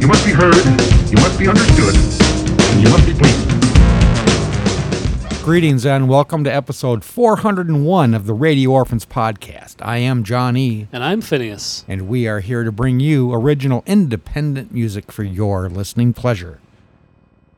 You must be heard, you must be understood, and you must be pleased. Greetings and welcome to episode 401 of the Radio Orphans podcast. I am John E., And I'm Phineas. and we are here to bring you original independent music for your listening pleasure.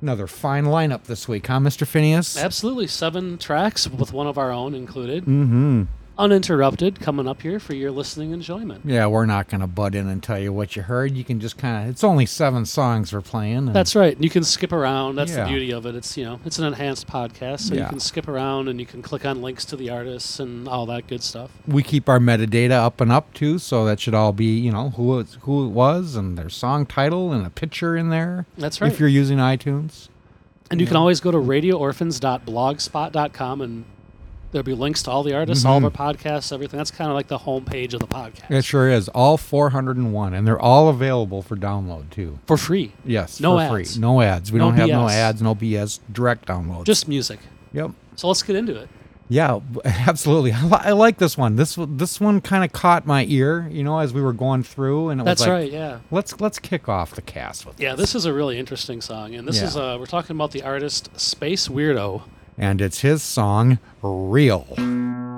Another fine lineup this week, huh, Mr. Phineas? Absolutely. Seven tracks with one of our own included. Mm-hmm. Uninterrupted coming up here for your listening enjoyment. Yeah, we're not going to butt in and tell you what you heard. You can just kind of, it's only seven songs we're playing. That's right. You can skip around. That's Yeah. the beauty of it. It's you know, it's an enhanced podcast, so Yeah. you can skip around and you can click on links to the artists and all that good stuff. we keep our metadata up and up too, so that should all be, you know, who it, who it was and their song title and a picture in there. That's right. If you're using iTunes. and you can always go to radioorphans.blogspot.com and there'll be links to all the artists, all of our podcasts, everything. That's kind of like the homepage of the podcast. Mm-hmm. It sure is. All 401, and they're all available for download too. for free. Yes, No for ads. free. No ads. We No don't have no ads, no BS. Direct download. Just music. yep. So let's get into it. Yeah, absolutely. I, like this one. This one- this one kind of caught my ear, you know, as we were going through, and it That's was like, right, yeah. let's let's kick off the cast with Yeah, this is a really interesting song, and this Yeah. is uh, we're talking about the artist Space Weirdo. And it's his song "Real."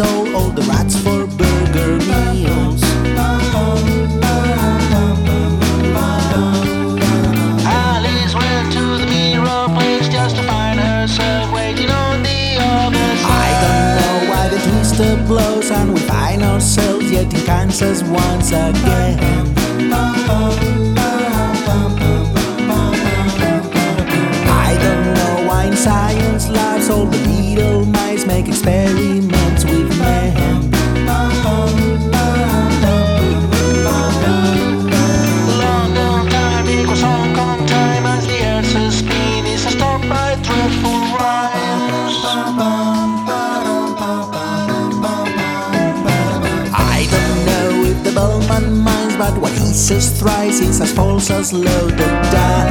All the rats for burger meals. Alice went to the mirror place just to find herself waiting on the other side. I don't know why the twister blows and we find ourselves yet in Kansas once again. False as loaded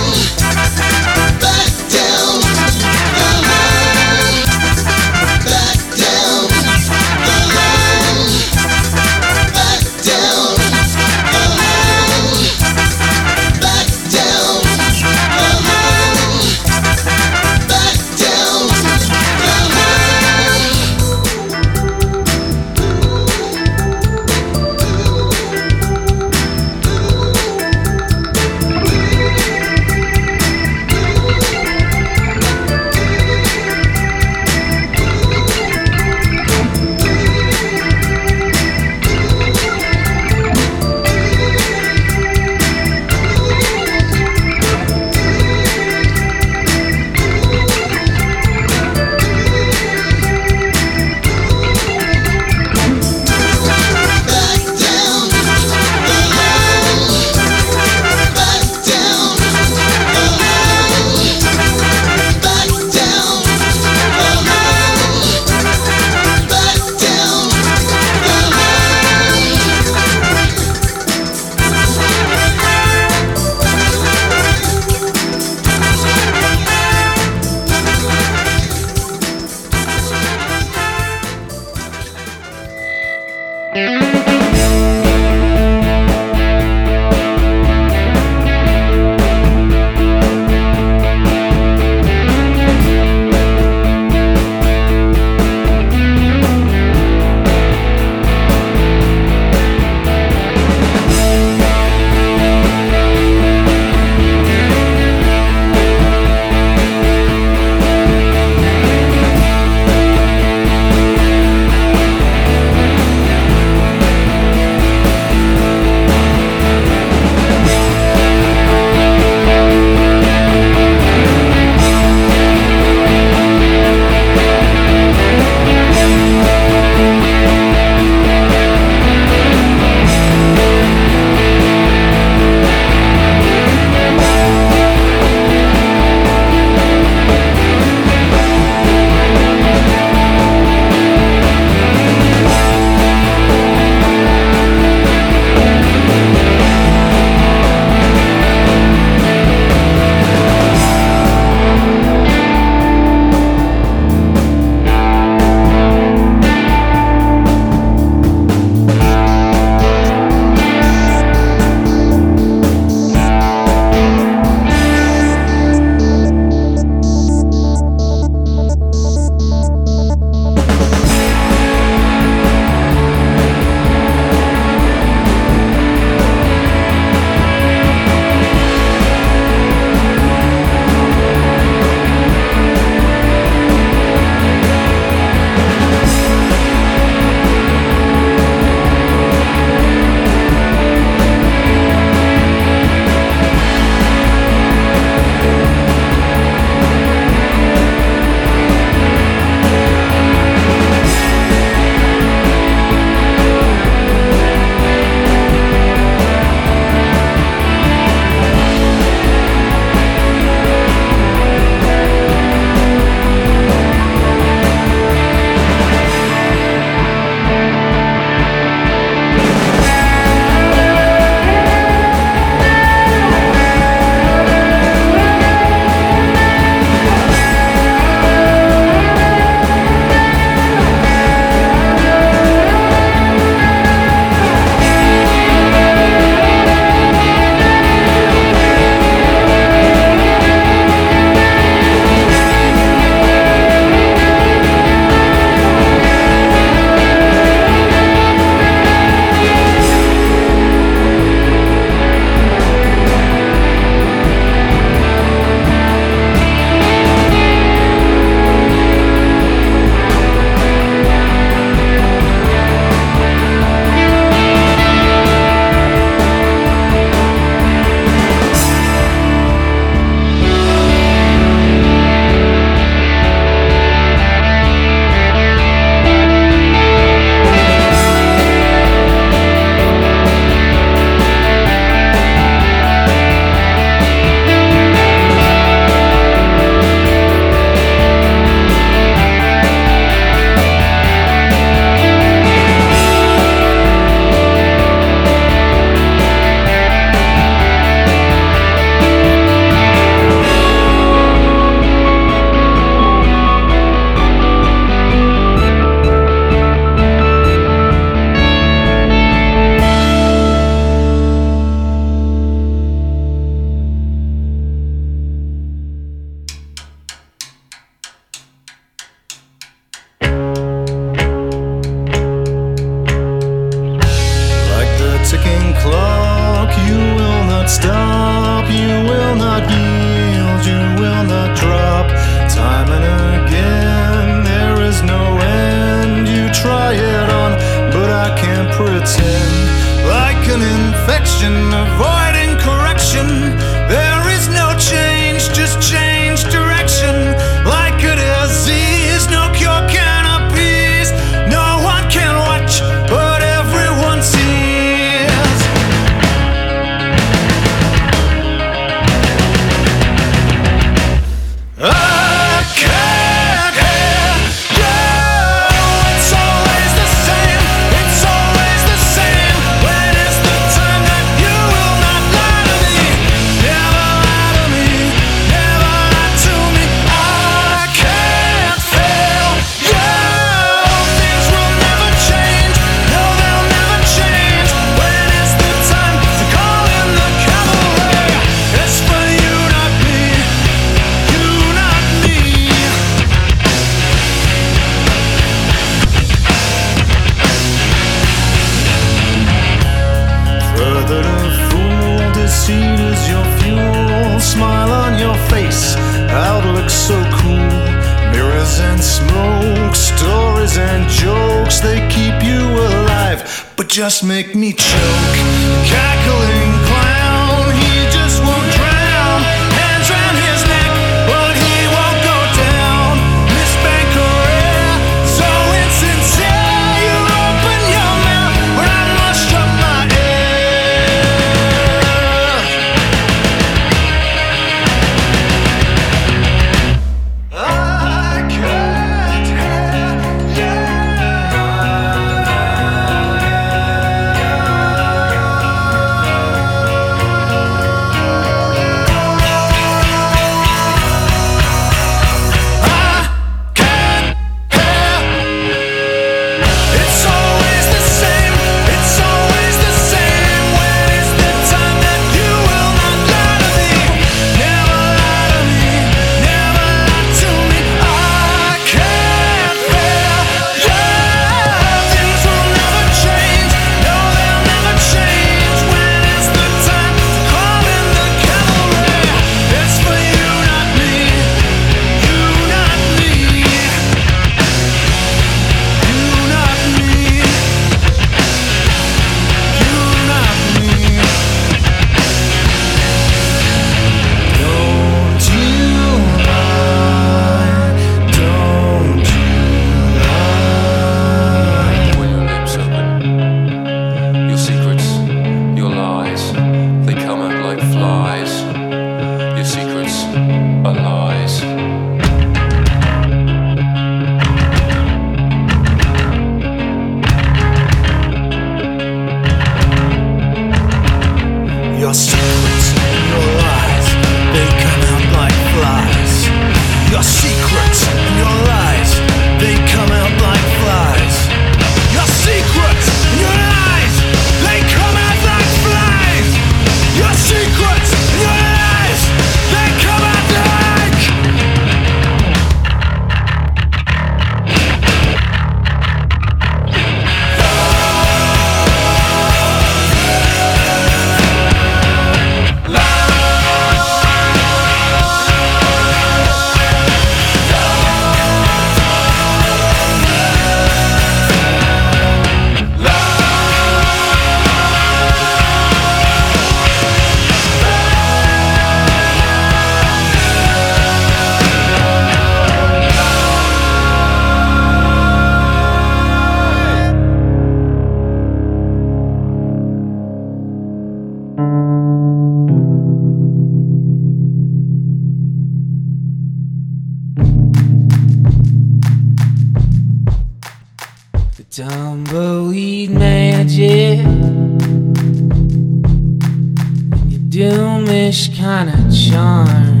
gloomish kind of charm.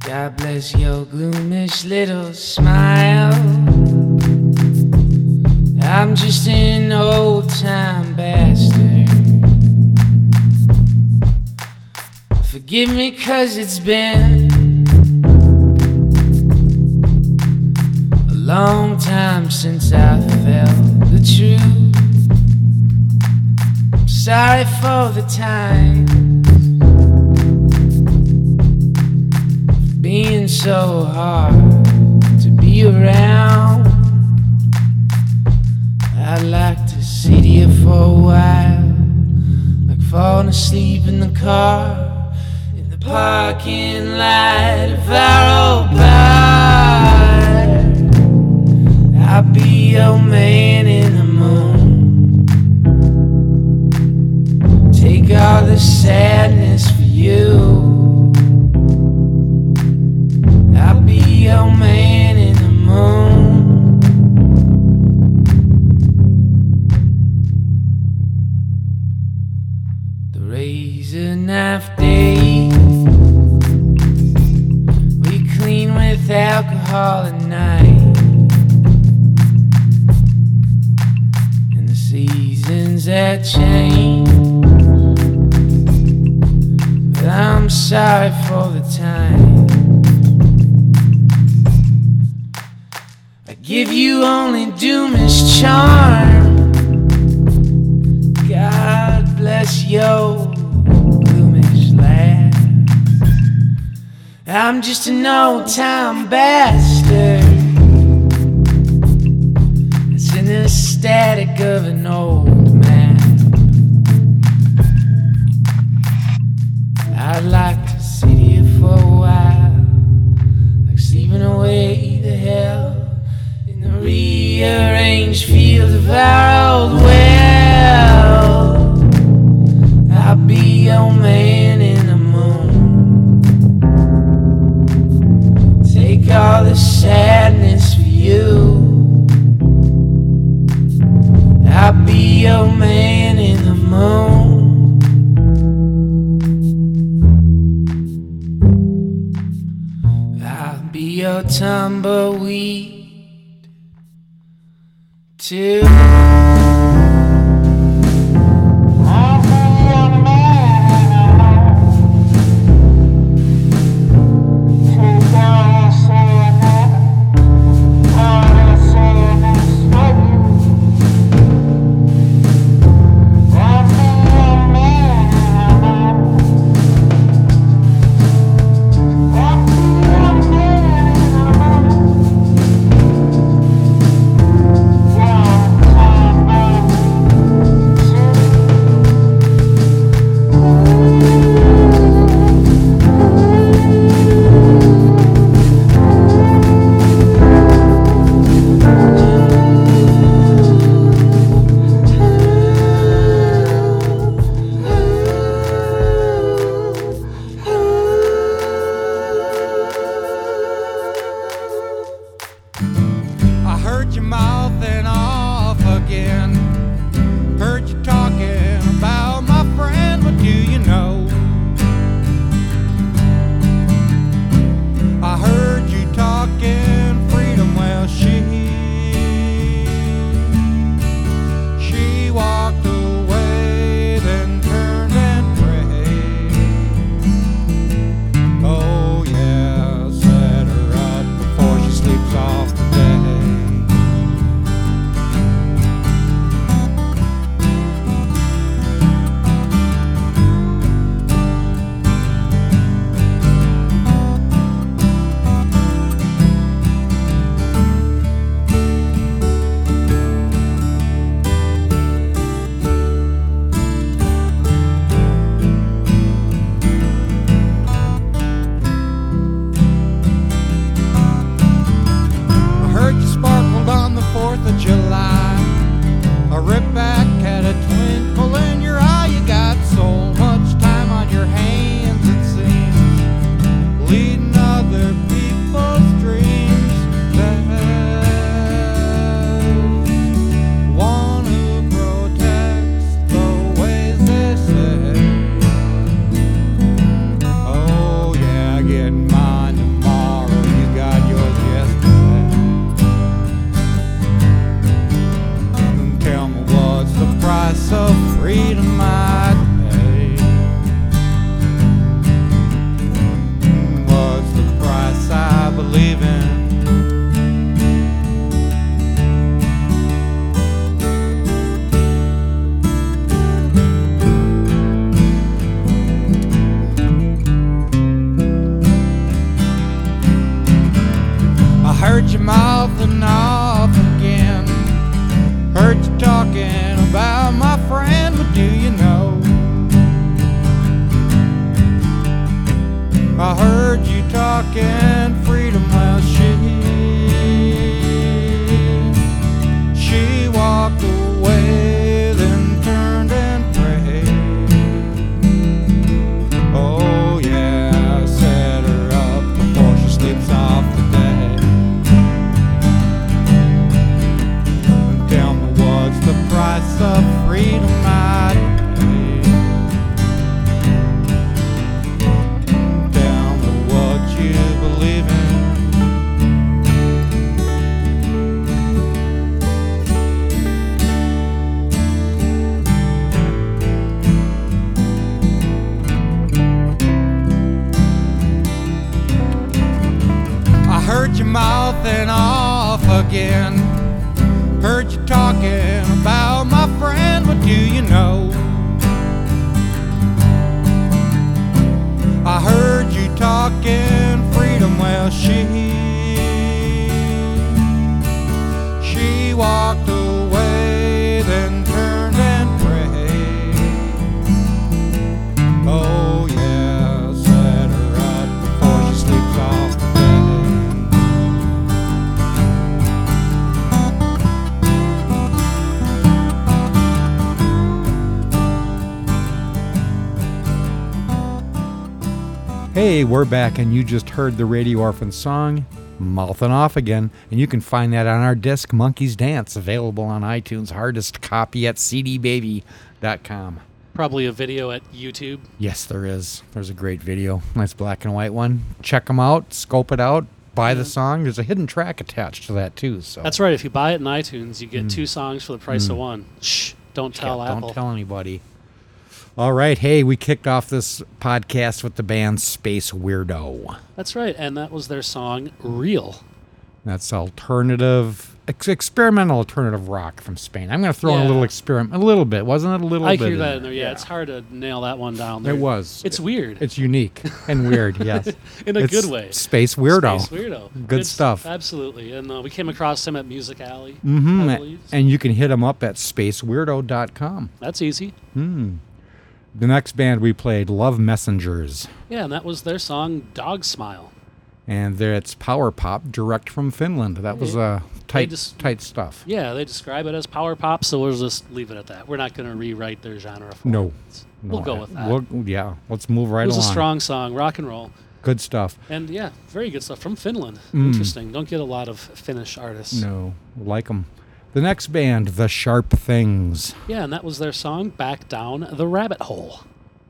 God bless your gloomish little smile. I'm just an old time bastard. Forgive me, cause it's been a long time since I felt the truth. Sorry for the times being so hard to be around. I'd like to sit here for a while, like falling asleep in the car, in the parking lot of our old bar. I'll be your man. sadness for you. charm. God bless your gloomish laugh. I'm just an old time bastard. It's in the static of an old. you Hey, we're back, and you just heard the Radio Orphan song, Mouthing Off Again, and you can find that on our disc, Monkey's Dance, available on iTunes, hardest copy at cdbaby.com. Probably a video at YouTube. Yes, there is. There's a great video. Nice black and white one. Check them out, scope it out, buy the song. There's a hidden track attached to that, too. So That's right. If you buy it in iTunes, you get mm. two songs for the price of mm. one. Shh! Don't Yeah, tell Apple. Don't tell anybody. All right. Hey, we kicked off this podcast with the band Space Weirdo. That's right, and that was their song "Real." That's alternative, ex- experimental alternative rock from Spain. I'm going to throw in a little experiment, a little bit. Wasn't it a little I bit? hear that in there. Yeah, it's hard to nail that one down. It was. It's weird. It's unique and weird, yes. in a It's good way. Space Weirdo. Space weirdo. Good stuff. Absolutely. And uh, we came across him at Music Alley. hmm I believe. And you can hit them up at spaceweirdo.com. That's easy. The next band we played, Love Messengers. Yeah, and that was their song "Dog Smile." And it's power pop direct from Finland. That was uh, tight, just- tight stuff. Yeah, they describe it as power pop, so we'll just leave it at that. We're not going to rewrite their genre. For No. it. We'll go with that. we'll- yeah, let's move right it was along. a strong song, rock and roll, Good stuff. and yeah, very good stuff from Finland. Interesting. Don't get a lot of Finnish artists. Mm. No, like them. The next band, The Sharp Things. Yeah, and that was their song "Back Down the Rabbit Hole."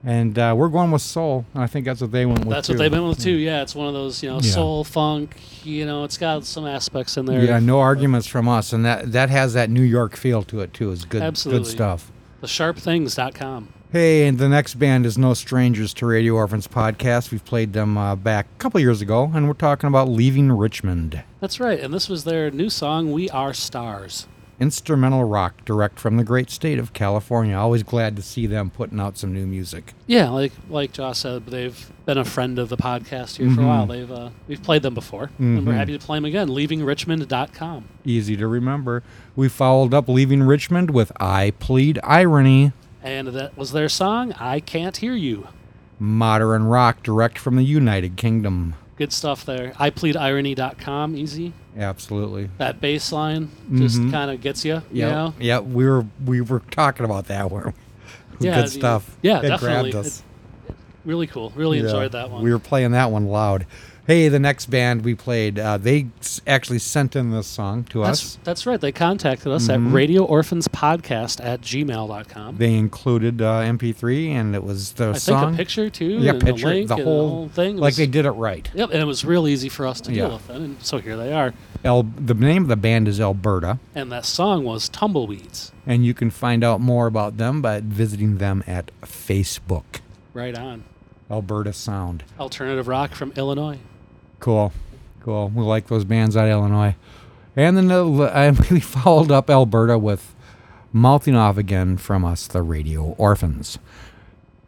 And uh, we're going with soul. and I think that's what they went with. That's what they've been with too. Yeah, it's one of those you know Yeah. soul funk. You know, it's got some aspects in there. Yeah, no arguments from us, and that that has that New York feel to it too. It's good, Absolutely. good stuff. TheSharpThings.com. Hey, and the next band is no strangers to Radio Orphans podcast. We've played them uh, back a couple years ago, and we're talking about leaving Richmond. That's right, and this was their new song "We Are Stars." Instrumental rock, direct from the great state of California. Always glad to see them putting out some new music. Yeah, like like Josh said, they've been a friend of the podcast here for a while. They've uh, we've played them before, and we're Mhm. happy to play them again. LeavingRichmond.com. Easy to remember. We followed up leaving Richmond with "I Plead Irony." And that was their song, I Can't Hear You. Modern rock, direct from the United Kingdom. Good stuff there. I pleadirony.com, easy. Absolutely. That bass line just Mhm. kind of gets you, you Yeah, know? yeah. We were we were talking about that one. Yeah, Good the- stuff. yeah, it definitely. Grabbed us. Really cool. Really Yeah, enjoyed that one. We were playing that one loud. Hey, the next band we played, uh, they s- actually sent in this song to that's, us. that's right. They contacted us at Mhm. at radioorphanspodcast at gmail.com. They included uh, MP3, and it was the I think song. a picture too, yeah, and picture, the link, the and whole, thing. It like was- they did it right. Yep, and it was real easy for us to deal Yeah. with it, and so here they are. El, the name of the band is Alberta, And that song was Tumbleweeds. and you can find out more about them by visiting them at Facebook. Right on. Alberta Sound. Alternative rock from Illinois. Cool, cool. We like those bands out of Illinois. And then uh, we followed up Alberta with Mouthing Off Again from us, the Radio Orphans.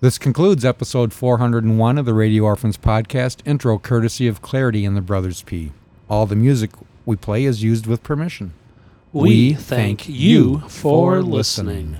This concludes episode 401 of the Radio Orphans podcast, intro courtesy of Clarity and the Brothers P. All the music we play is used with permission. We, thank you for listening.